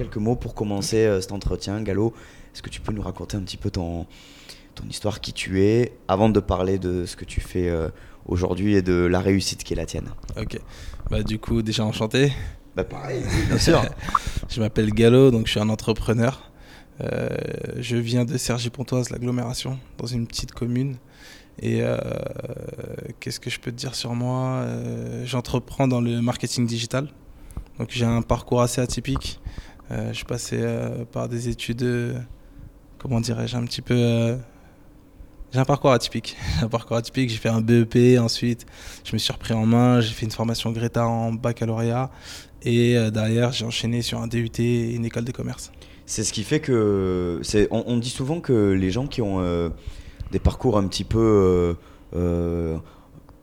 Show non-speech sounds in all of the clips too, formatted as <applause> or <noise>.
quelques mots pour commencer euh, cet entretien. Gallo, est-ce que tu peux nous raconter un petit peu ton, ton histoire, qui tu es, avant de parler de ce que tu fais euh, aujourd'hui et de la réussite qui est la tienne? Ok. Bah, du coup, déjà enchanté. Bah, pareil, <laughs> bien sûr. je m'appelle Gallo, donc je suis un entrepreneur. Euh, je viens de Cergy-Pontoise, l'agglomération, dans une petite commune. Et euh, qu'est-ce que je peux te dire sur moi? Euh, J'entreprends dans le marketing digital. Donc j'ai un parcours assez atypique. Je suis passé par des études, comment dirais-je, un petit peu j'ai un parcours atypique. <laughs> un parcours atypique. J'ai fait un BEP ensuite. Je me suis repris en main. J'ai fait une formation Greta en baccalauréat. Et derrière, j'ai enchaîné sur un DUT et une école de commerce. C'est ce qui fait que. On, dit souvent que les gens qui ont des parcours un petit peu, euh, euh,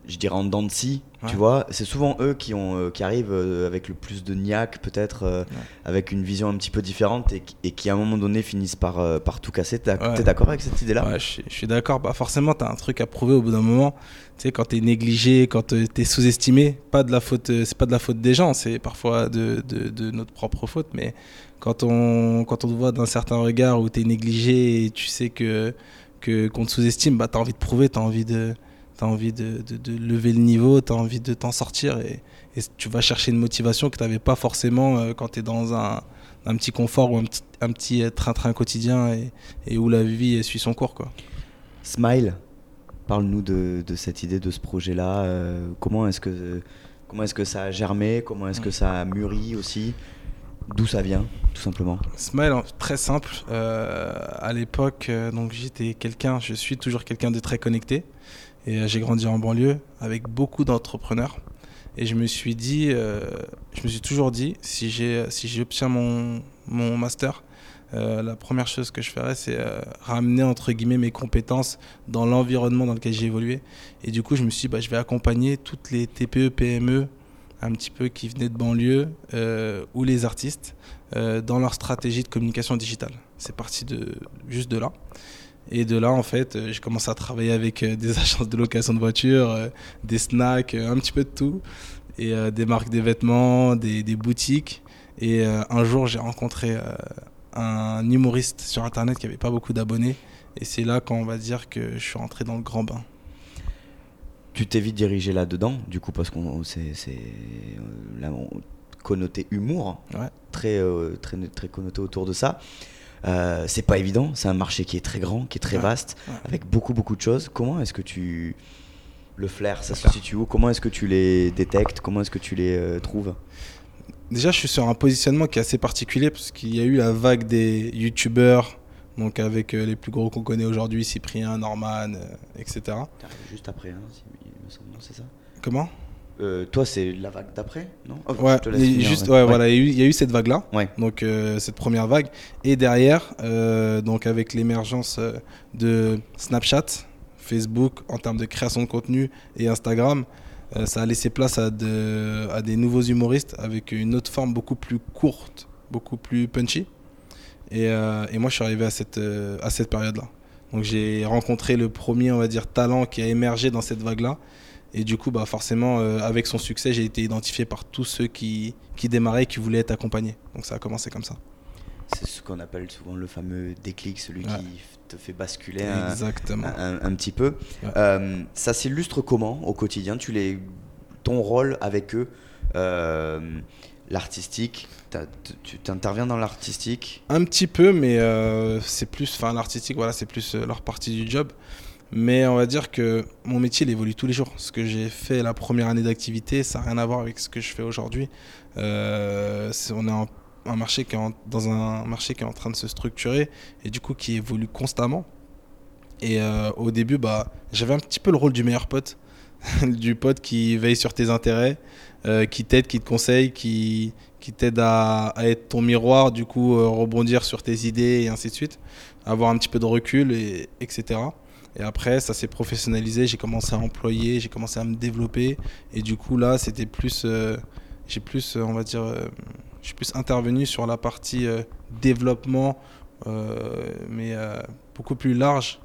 je dirais en dents de scie, tu vois. C'est souvent eux qui, ont, euh, qui arrivent avec le plus de niaque, peut-être, avec une vision un petit peu différente et, qui à un moment donné finissent par, par tout casser. T'es es d'accord avec cette idée-là? Ouais, je, suis d'accord. Bah, forcément, tu as un truc à prouver au bout d'un moment. Tu sais, quand tu es négligé, quand tu es sous-estimé, pas de la faute, c'est pas de la faute des gens, c'est parfois de, de, de, notre propre faute. Mais quand on, quand on te voit d'un certain regard où tu es négligé et tu sais que que qu'on te sous-estime, bah, tu as envie de prouver, tu as envie de as envie de, de, lever le niveau, tu as envie de t'en sortir et, et, tu vas chercher une motivation que tu n'avais pas forcément euh, quand tu es dans un, un, petit confort ou un petit, train-train quotidien et, et, où la vie suit son cours. Quoi. Smile, parle-nous de, de, cette idée, de ce projet-là. Euh, comment est-ce que, comment est que ça a germé? Comment est-ce que ça a mûri aussi? D'où ça vient, tout simplement Smile, très simple. Euh, à l'époque, euh, donc j'étais quelqu'un, je suis toujours quelqu'un de très connecté. Et euh, j'ai grandi en banlieue avec beaucoup d'entrepreneurs. Et je me suis dit, je me suis toujours dit, si j'ai, si j'obtiens mon, mon master, la première chose que je ferais, c'est ramener entre guillemets mes compétences dans l'environnement dans lequel j'ai évolué. Et du coup, je me suis dit, bah, je vais accompagner toutes les TPE, PME un petit peu qui venaient de banlieue euh, ou les artistes euh, dans leur stratégie de communication digitale. C'est parti de, juste de là. Et de là, en fait, euh, j'ai commencé à travailler avec des <laughs> agences de location de voitures, des snacks, un petit peu de tout, et des marques des vêtements, des, des boutiques. Et un jour, j'ai rencontré un humoriste sur Internet qui n'avait pas beaucoup d'abonnés. Et c'est là qu'on va dire que je suis rentré dans le grand bain tu t'es vite dirigé là-dedans, du coup, parce qu'on c'est euh, connoté humour, très, euh, très, très connoté autour de ça. Euh, c'est pas évident, c'est un marché qui est très grand, qui est très vaste, avec beaucoup beaucoup de choses. Comment est-ce que tu le flair, ça se situe où? Comment est-ce que tu les détectes? Comment est-ce que tu les trouves? Déjà, je suis sur un positionnement qui est assez particulier parce qu'il y a eu la vague des youtubeurs, donc avec les plus gros qu'on connaît aujourd'hui, Cyprien, Norman, etc. Juste après, hein, c'est ça? Comment? Euh, toi, c'est la vague d'après, non? Oh, Ouais, juste, ouais, voilà, il y, a eu cette vague-là, donc euh, cette première vague, et derrière, euh, donc avec l'émergence de Snapchat, Facebook en termes de création de contenu et Instagram, ça a laissé place à, de, à, des nouveaux humoristes avec une autre forme beaucoup plus courte, beaucoup plus punchy. Et, et moi, je suis arrivé à cette, à cette période-là. Donc j'ai rencontré le premier, on va dire, talent qui a émergé dans cette vague-là. Et du coup, bah, forcément, euh, avec son succès, j'ai été identifié par tous ceux qui, qui démarraient et qui voulaient être accompagnés. Donc ça a commencé comme ça. C'est ce qu'on appelle souvent le fameux déclic, celui qui te fait basculer un, un, petit peu. Euh, ça s'illustre comment au quotidien? Tu les, Ton rôle avec eux euh, L'artistique, tu interviens dans l'artistique Un petit peu, mais c'est plus, enfin l'artistique, voilà, c'est plus leur partie du job. Mais on va dire que mon métier il évolue tous les jours. Ce que j'ai fait la première année d'activité, ça n'a rien à voir avec ce que je fais aujourd'hui. Euh, on est un marché qui est dans un marché qui est en train de se structurer et du coup qui évolue constamment. Et euh, au début, bah, j'avais un petit peu le rôle du meilleur pote, <laughs> du pote qui veille sur tes intérêts, euh, qui t'aide, qui te conseille, qui, qui t'aide à, être ton miroir, du coup rebondir sur tes idées et ainsi de suite, avoir un petit peu de recul, et, etc. Et après, ça s'est professionnalisé, j'ai commencé à employer, j'ai commencé à me développer. Et du coup, là, c'était plus. Euh, j'ai plus, euh, on va dire. Euh, je plus intervenu sur la partie développement, mais beaucoup plus large,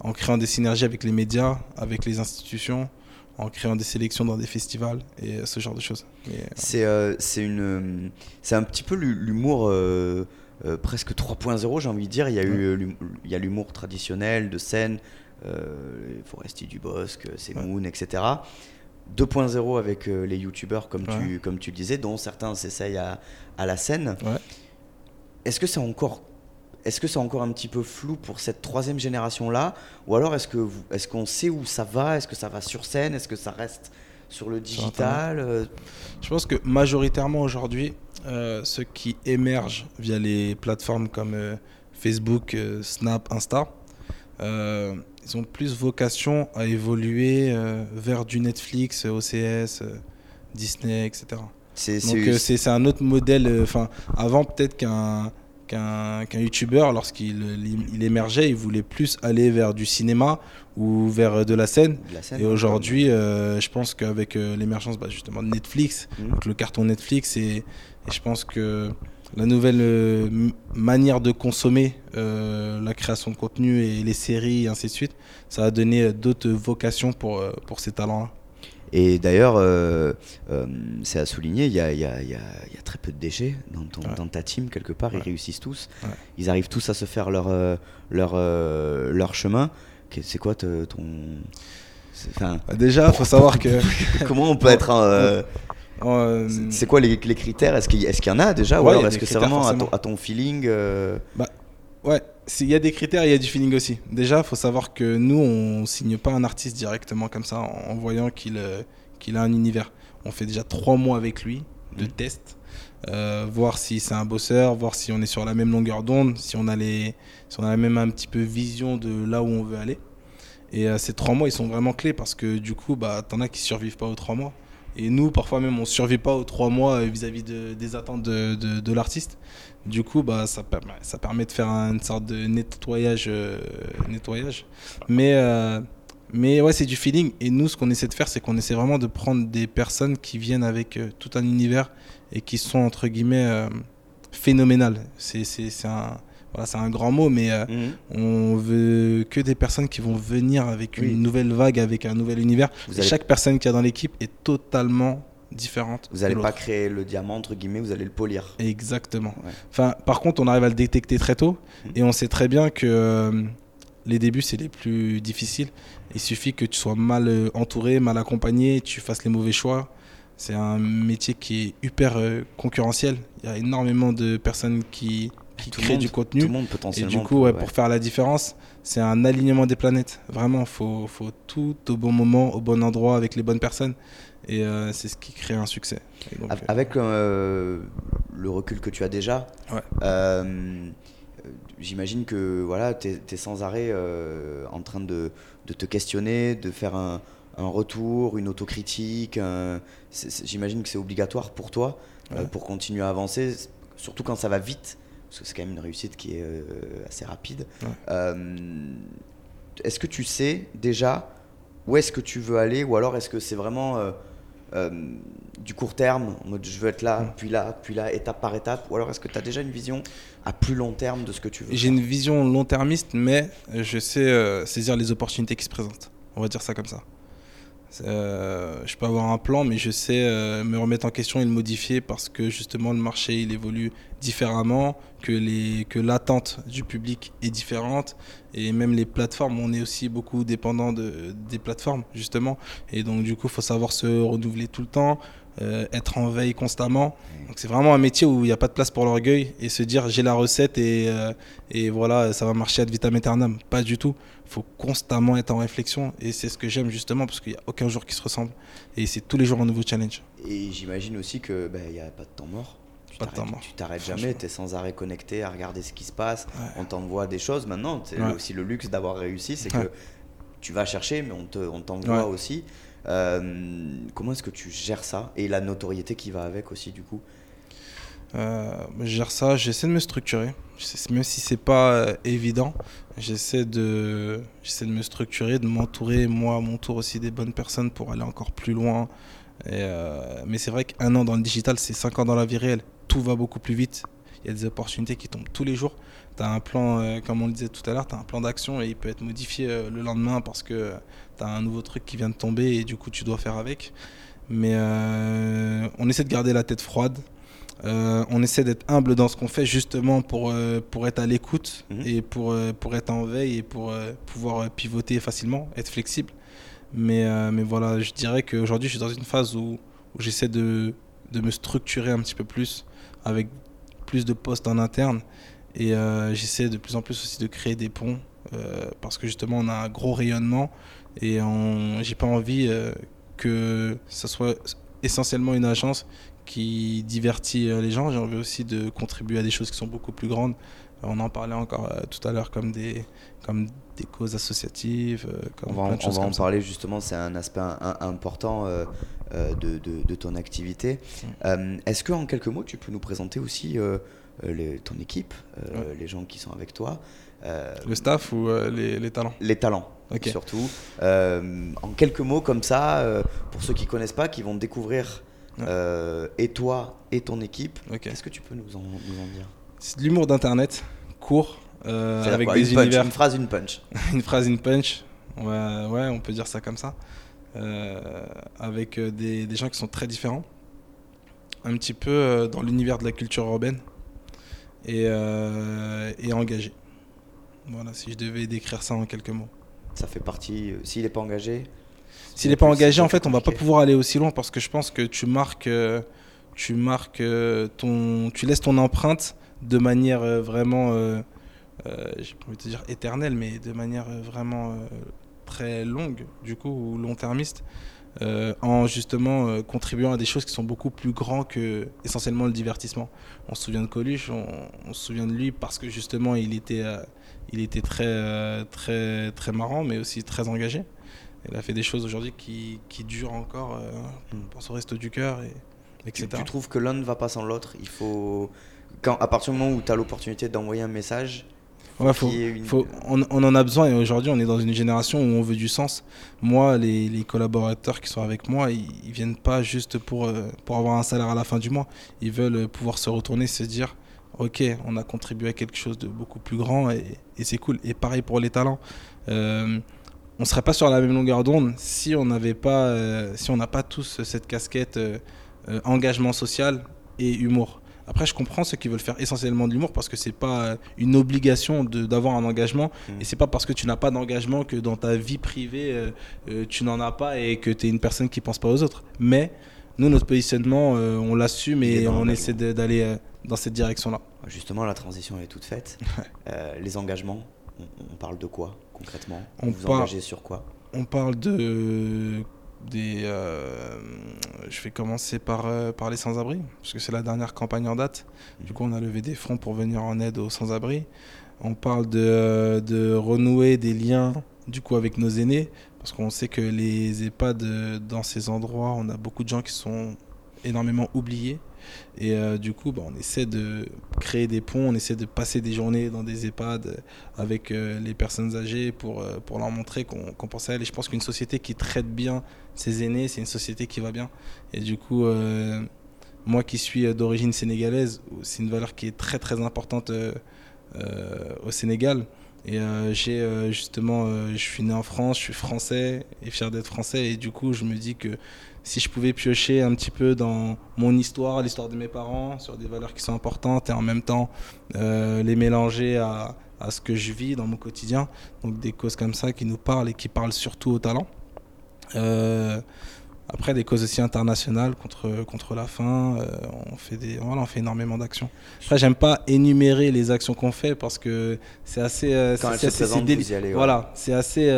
en créant des synergies avec les médias, avec les institutions, en créant des sélections dans des festivals et ce genre de choses. C'est c'est une c'est un petit peu l'humour presque 3.0 j'ai envie de dire. Il y a eu il y a l'humour traditionnel de scène, Foresti du Bosque, c'est Moon, etc. 2.0 avec les youtubeurs comme tu comme tu disais, dont certains s'essayent à, à la scène. Est-ce que c'est encore est-ce que c'est encore un petit peu flou pour cette troisième génération-là Ou alors est-ce qu'on est qu'on sait où ça va? Est-ce que ça va sur scène? Est-ce que ça reste sur le digital euh? Je pense que majoritairement aujourd'hui, euh, ceux qui émergent via les plateformes comme euh, Facebook, Snap, Insta, ils ont plus vocation à évoluer vers du Netflix, OCS, Disney, etc. Donc c'est un autre modèle. Enfin, avant peut-être qu'un qu'un youtubeur, lorsqu'il il émergeait, il voulait plus aller vers du cinéma ou vers de la scène. et aujourd'hui, euh, je pense qu'avec euh, l'émergence bah, justement de Netflix, mmh. le carton Netflix, et, je pense que la nouvelle euh, manière de consommer la création de contenu et les séries et ainsi de suite, ça a donné d'autres vocations pour, pour ces talents-là. Et d'ailleurs, euh, euh, c'est à souligner, il y a, y, a, y a, très peu de déchets dans, ton, dans ta team, quelque part, ils réussissent tous. Ils arrivent tous à se faire leur, euh, leur, leur chemin. C'est quoi ton... Enfin, bah, Déjà, il faut savoir que... <laughs> comment on peut être... c'est quoi les, les critères? Est-ce qu'il est y en a déjà? Ou alors est-ce que c'est vraiment à ton, à ton, feeling bah, Ouais, il y a des critères, il y a du feeling aussi. Déjà, il faut savoir que nous, on signe pas un artiste directement comme ça en, voyant qu'il euh, qu'il a un univers. On fait déjà trois mois avec lui de mmh. test, euh, voir si c'est un bosseur, voir si on est sur la même longueur d'onde, si on a les, si on a même un petit peu vision de là où on veut aller. Et euh, ces trois mois, ils sont vraiment clés parce que du coup, bah, t'en as qui survivent pas aux trois mois. Et nous, parfois même, on ne survit pas aux trois mois vis-à-vis de, des attentes de, de, de l'artiste. Du coup, bah, ça, permet, ça permet de faire une sorte de nettoyage. Euh, nettoyage. Mais, euh, mais ouais, c'est du feeling. Et nous, ce qu'on essaie de faire, c'est qu'on essaie vraiment de prendre des personnes qui viennent avec euh, tout un univers et qui sont, entre guillemets, phénoménales. C'est un. Voilà, c'est un grand mot, mais mhm. on veut que des personnes qui vont venir avec une nouvelle vague, avec un nouvel univers. Chaque personne qui a dans l'équipe est totalement Vous n'allez pas créer le diamant, entre guillemets, vous allez le polir. Exactement. Enfin, par contre, on arrive à le détecter très tôt hmm. et on sait très bien que euh, les débuts, c'est les plus difficiles. Il suffit que tu sois mal euh, entouré, mal accompagné, tu fasses les mauvais choix. C'est un métier qui est hyper euh, concurrentiel. Il y a énormément de personnes qui, créent du contenu. Tout le monde potentiellement. Et du coup, pour faire la différence, c'est un alignement des planètes. Vraiment, il faut, faut tout au bon moment, au bon endroit, avec les bonnes personnes. Et euh, c'est ce qui crée un succès. Euh, avec euh, le recul que tu as déjà, j'imagine que voilà, tu es, sans arrêt en train de, de, te questionner, de faire un, un retour, une autocritique. J'imagine que c'est obligatoire pour toi pour continuer à avancer, surtout quand ça va vite, parce que c'est quand même une réussite qui est assez rapide. est-ce que tu sais déjà où est-ce que tu veux aller ou alors est-ce que c'est vraiment euh, du court terme, en mode je veux être là, puis là, puis là, étape par étape Ou alors est-ce que tu as déjà une vision à plus long terme de ce que tu veux? J'ai une vision long-termiste, mais je sais euh, saisir les opportunités qui se présentent. On va dire ça comme ça. Euh, je peux avoir un plan, mais je sais euh, me remettre en question et le modifier parce que justement le marché il évolue différemment, que les que l'attente du public est différente. Et même les plateformes, on est aussi beaucoup dépendant de, des plateformes justement. Et donc du coup faut savoir se renouveler tout le temps, euh, être en veille constamment. Donc c'est vraiment un métier où il n'y a pas de place pour l'orgueil et se dire j'ai la recette et, euh, et voilà ça va marcher ad vitam aeternam. Pas du tout. Il faut constamment être en réflexion et c'est ce que j'aime justement parce qu'il n'y a aucun jour qui se ressemble et c'est tous les jours un nouveau challenge. Et j'imagine aussi qu'il n'y a pas de temps mort. Tu pas de temps mort. Tu t'arrêtes jamais, tu es sans arrêt connecté à regarder ce qui se passe. On t'envoie des choses maintenant. C'est aussi le luxe d'avoir réussi, c'est que tu vas chercher mais on t'envoie on aussi. Euh, comment est-ce que tu gères ça et la notoriété qui va avec aussi du coup euh, Je gère ça, j'essaie de me structurer, même si c'est pas euh, évident, j'essaie de, j'essaie de me structurer, de m'entourer moi à mon tour aussi des bonnes personnes pour aller encore plus loin. Mais c'est vrai qu'un an dans le digital, c'est cinq ans dans la vie réelle. Tout va beaucoup plus vite. il y a des opportunités qui tombent tous les jours. Tu as un plan, euh, comme on le disait tout à l'heure, tu as un plan d'action et il peut être modifié euh, le lendemain parce que tu as un nouveau truc qui vient de tomber et du coup tu dois faire avec. Mais on essaie de garder la tête froide. on essaie d'être humble dans ce qu'on fait justement pour, pour être à l'écoute mhm. et pour, pour être en veille et pour pouvoir pivoter facilement, être flexible. Mais, mais voilà, je dirais qu'aujourd'hui je suis dans une phase où, où j'essaie de, de me structurer un petit peu plus avec plus de postes en interne. Et euh, j'essaie de plus en plus aussi de créer des ponts euh, parce que justement on a un gros rayonnement et j'ai pas envie euh, que ça soit essentiellement une agence qui divertit les gens. J'ai envie aussi de contribuer à des choses qui sont beaucoup plus grandes. On en parlait encore tout à l'heure comme des, comme des causes associatives. Comme on va, on va en parler justement, c'est un aspect important de, de, ton activité. Mm. Est-ce que en quelques mots, tu peux nous présenter aussi euh, ton équipe, les gens qui sont avec toi Le staff ou les, les, talents? Les talents, surtout. en quelques mots comme ça, pour ceux qui connaissent pas, qui vont découvrir et toi et ton équipe, qu'est-ce que tu peux nous en, nous en dire? C'est de l'humour d'internet, court, avec des univers. Une phrase, une punch. <laughs> une phrase, une punch. Ouais, ouais, on peut dire ça comme ça. Euh, avec euh, des, des, gens qui sont très différents, un petit peu euh, dans l'univers de la culture urbaine et, et engagé. Voilà, si je devais décrire ça en quelques mots. Ça fait partie. S'il n'est pas engagé. S'il n'est pas engagé, en fait, on va pas pouvoir aller aussi loin parce que je pense que tu marques, tu marques ton, tu laisses ton empreinte de manière vraiment, euh, j'ai envie de dire éternelle, mais de manière vraiment très longue, du coup, ou long-termiste, euh, en justement euh, contribuant à des choses qui sont beaucoup plus grands que essentiellement le divertissement. On se souvient de Coluche, on, se souvient de lui parce que justement il était, euh, il était très, très, très marrant, mais aussi très engagé. Il a fait des choses aujourd'hui qui, qui, durent encore, on pense au reste du cœur, et, etc. Tu, tu trouves que l'un ne va pas sans l'autre? Il faut, quand, à partir du moment où tu as l'opportunité d'envoyer un message, faut, on, en a besoin et aujourd'hui on est dans une génération où on veut du sens. Moi, les, collaborateurs qui sont avec moi, ils, ils viennent pas juste pour, euh, pour avoir un salaire à la fin du mois. Ils veulent pouvoir se retourner, se dire ok, on a contribué à quelque chose de beaucoup plus grand et, c'est cool. Et pareil pour les talents. Euh, on serait pas sur la même longueur d'onde si on n'avait pas, euh, si on n'a pas tous cette casquette engagement social et humour. Après, je comprends ceux qui veulent faire essentiellement de l'humour parce que c'est pas une obligation d'avoir un engagement mmh. et c'est pas parce que tu n'as pas d'engagement que dans ta vie privée euh, euh, tu n'en as pas et que tu es une personne qui pense pas aux autres. Mais nous, notre positionnement, euh, on l'assume et on essaie d'aller dans cette direction-là. Justement, la transition est toute faite. <laughs> les engagements, on, parle de quoi concrètement? On vous parle, sur quoi? On parle de des, euh, je vais commencer par, euh, par les sans-abri, parce que c'est la dernière campagne en date. Du coup, on a levé des fonds pour venir en aide aux sans-abri. On parle de, de, renouer des liens du coup avec nos aînés, parce qu'on sait que les EHPAD dans ces endroits, on a beaucoup de gens qui sont énormément oubliés. Et euh, du coup, bah, on essaie de créer des ponts, on essaie de passer des journées dans des EHPAD avec euh, les personnes âgées pour, euh, pour leur montrer qu'on pense à elles. Et je pense qu'une société qui traite bien ses aînés, c'est une société qui va bien. Et du coup, moi qui suis d'origine sénégalaise, c'est une valeur qui est très très importante au Sénégal. Et j'ai justement, je suis né en France, je suis français et fier d'être français. Et du coup, je me dis que si je pouvais piocher un petit peu dans mon histoire, l'histoire de mes parents, sur des valeurs qui sont importantes et en même temps euh, les mélanger à, à, ce que je vis dans mon quotidien. Donc des causes comme ça qui nous parlent et qui parlent surtout aux talents. Euh, après, des causes aussi internationales contre, contre la faim. Euh, on, fait des, voilà, on fait énormément d'actions. Après, j'aime pas énumérer les actions qu'on fait parce que c'est assez. Quand c'est assez, Voilà, c'est assez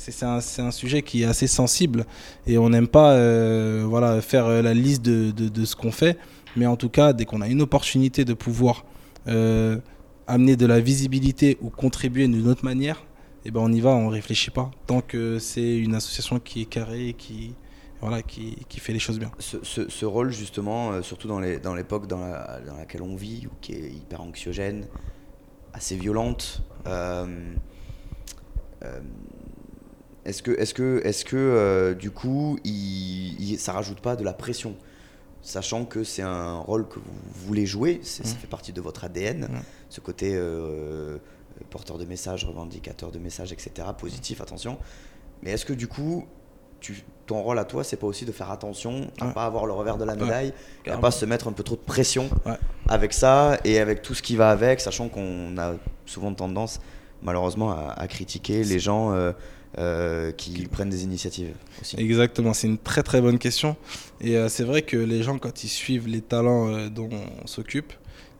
c'est un, un, sujet qui est assez sensible et on n'aime pas euh, voilà, faire euh, la liste de, de, ce qu'on fait. Mais en tout cas, dès qu'on a une opportunité de pouvoir euh, amener de la visibilité ou contribuer d'une autre manière, eh ben on y va, on réfléchit pas. Tant que c'est une association qui est carrée, qui, voilà, qui, qui fait les choses bien. Ce, ce, rôle, justement, surtout dans l'époque dans, dans, dans, laquelle on vit, qui est hyper anxiogène, assez violente, est-ce que, est-ce que, est-ce que euh, du coup, il, ça rajoute pas de la pression sachant que c'est un rôle que vous voulez jouer, ça fait partie de votre ADN, ce côté porteur de messages, revendicateur de messages, etc., positif, attention. Mais est-ce que du coup, tu, ton rôle à toi, c'est pas aussi de faire attention à ne pas avoir le revers de la médaille, à pas se mettre un peu trop de pression avec ça et avec tout ce qui va avec, sachant qu'on a souvent tendance, malheureusement, à, critiquer les gens euh, euh, qui prennent des initiatives aussi. Exactement, c'est une très très bonne question. Et euh, c'est vrai que les gens, quand ils suivent les talents dont on s'occupe,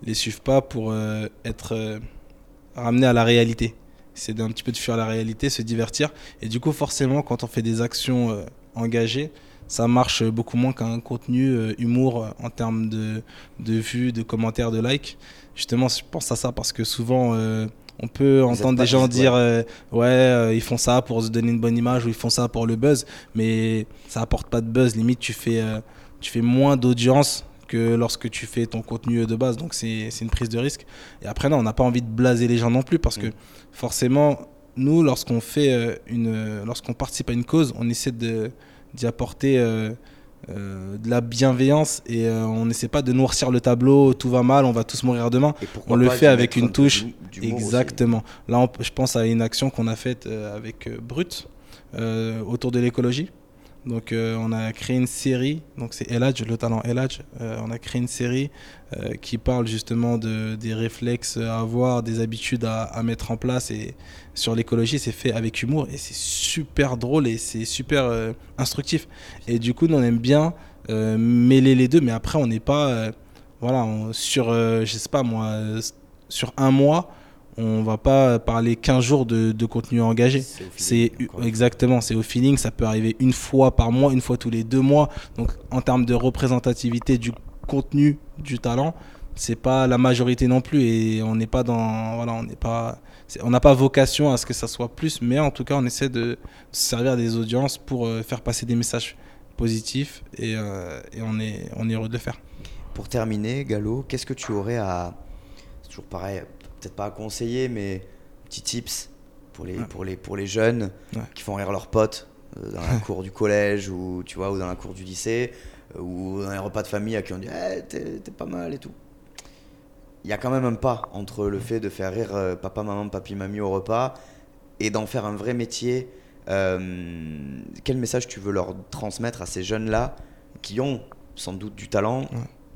les suivent pas pour être ramenés à la réalité c'est d'un petit peu de fuir la réalité, se divertir. Et du coup, forcément, quand on fait des actions euh, engagées, ça marche beaucoup moins qu'un contenu euh, humour euh, en termes de, de vues, de commentaires, de likes. Justement, je pense à ça parce que souvent, on peut entendre des gens dire ouais, ils font ça pour se donner une bonne image ou ils font ça pour le buzz, mais ça apporte pas de buzz. Limite, tu fais, tu fais moins d'audience que lorsque tu fais ton contenu de base. Donc c'est une prise de risque. Et après, non, on n'a pas envie de blaser les gens non plus parce que mm. forcément, nous, lorsqu'on fait euh, une, lorsqu'on participe à une cause, on essaie d'y apporter euh, euh, de la bienveillance et on n'essaie pas de noircir le tableau, tout va mal, on va tous mourir demain. On le fait avec une touche. Exactement. Là, je pense à une action qu'on a faite avec Brut autour de l'écologie. Donc euh, on a créé une série, donc c'est Eladj, le talent Eladj. Euh, on a créé une série euh, qui parle justement de, des réflexes à avoir, des habitudes à, mettre en place. Et sur l'écologie, c'est fait avec humour et c'est super drôle et c'est super instructif. Et du coup, nous, on aime bien mêler les deux, mais après, on n'est pas, voilà, sur, je sais pas moi, sur un mois on va pas parler 15 jours de, contenu engagé. C'est exactement, c'est au feeling. Ça peut arriver une fois par mois, une fois tous les deux mois. Donc, en termes de représentativité du contenu, du talent, c'est pas la majorité non plus. Et on n'est pas dans, voilà, on n'est pas, on n'a pas vocation à ce que ça soit plus, mais en tout cas, on essaie de servir des audiences pour euh, faire passer des messages positifs et, euh, et on est, on est heureux de le faire. Pour terminer, Gallo, qu'est-ce que tu aurais à, c'est toujours pareil peut-être pas à conseiller, mais petits tips pour les, pour les, pour les jeunes qui font rire leurs potes euh, dans la <laughs> cour du collège ou, tu vois, ou dans la cour du lycée euh, ou dans les repas de famille à qui on dit eh, t'es pas mal et tout. Il y a quand même un pas entre le fait de faire rire euh, papa, maman, papi, mamie au repas et d'en faire un vrai métier. quel message tu veux leur transmettre à ces jeunes-là qui ont sans doute du talent,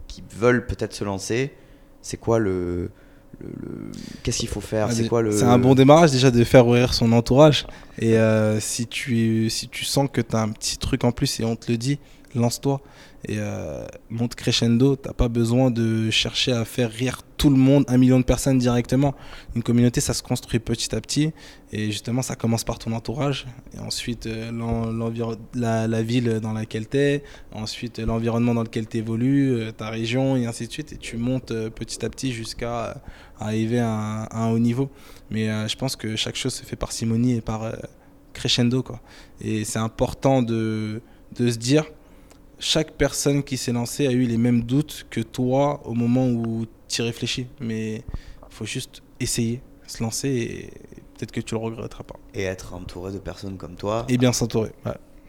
qui veulent peut-être se lancer? C'est quoi le, qu'est-ce qu'il faut faire? C'est quoi le C'est un bon démarrage déjà de faire rire son entourage. Et euh, si tu si tu sens que tu as un petit truc en plus et on te le dit, lance-toi et euh, monte crescendo. T'as pas besoin de chercher à faire rire tout le monde, un million de personnes directement. Une communauté, ça se construit petit à petit. Et justement, ça commence par ton entourage. Et ensuite, euh, la, ville dans laquelle tu es. Ensuite, l'environnement dans lequel tu évolues, euh, ta région, et ainsi de suite. Et tu montes petit à petit jusqu'à arriver à un, à un, haut niveau. Mais je pense que chaque chose se fait par simonie et par crescendo. Quoi. Et c'est important de, de se dire chaque personne qui s'est lancée a eu les mêmes doutes que toi au moment où tu y réfléchis. Mais il faut juste essayer, se lancer et peut-être que tu le regretteras pas. Et être entouré de personnes comme toi. Et bien s'entourer,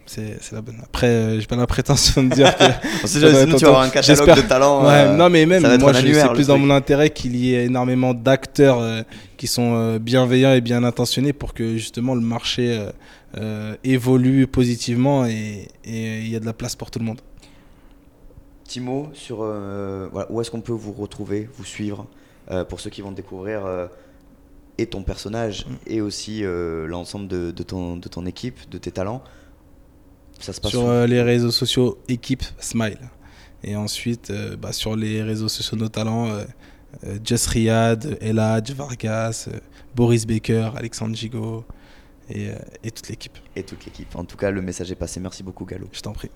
C'est, la bonne. Après, euh, j'ai pas la prétention de dire que. <laughs> On sait jamais, tu vas avoir un catalogue de talents. Euh, non, mais même, moi, c'est plus dans mon intérêt qu'il y ait énormément d'acteurs euh, qui sont bienveillants et bien intentionnés pour que justement le marché euh, évolue positivement et il y a de la place pour tout le monde. Timo, sur euh, où est-ce qu'on peut vous retrouver, vous suivre, euh, pour ceux qui vont découvrir et ton personnage mm. et aussi l'ensemble de, ton, de ton équipe, de tes talents ça se passe Sur les réseaux sociaux, équipe Smile. Et ensuite, bah, sur les réseaux sociaux Nos Talents, Just Riyad, Eladj, Vargas, Boris Baker, Alexandre Gigot, et, euh, et toute l'équipe. Et toute l'équipe. En tout cas, le message est passé. Merci beaucoup, Gallo. Je t'en prie.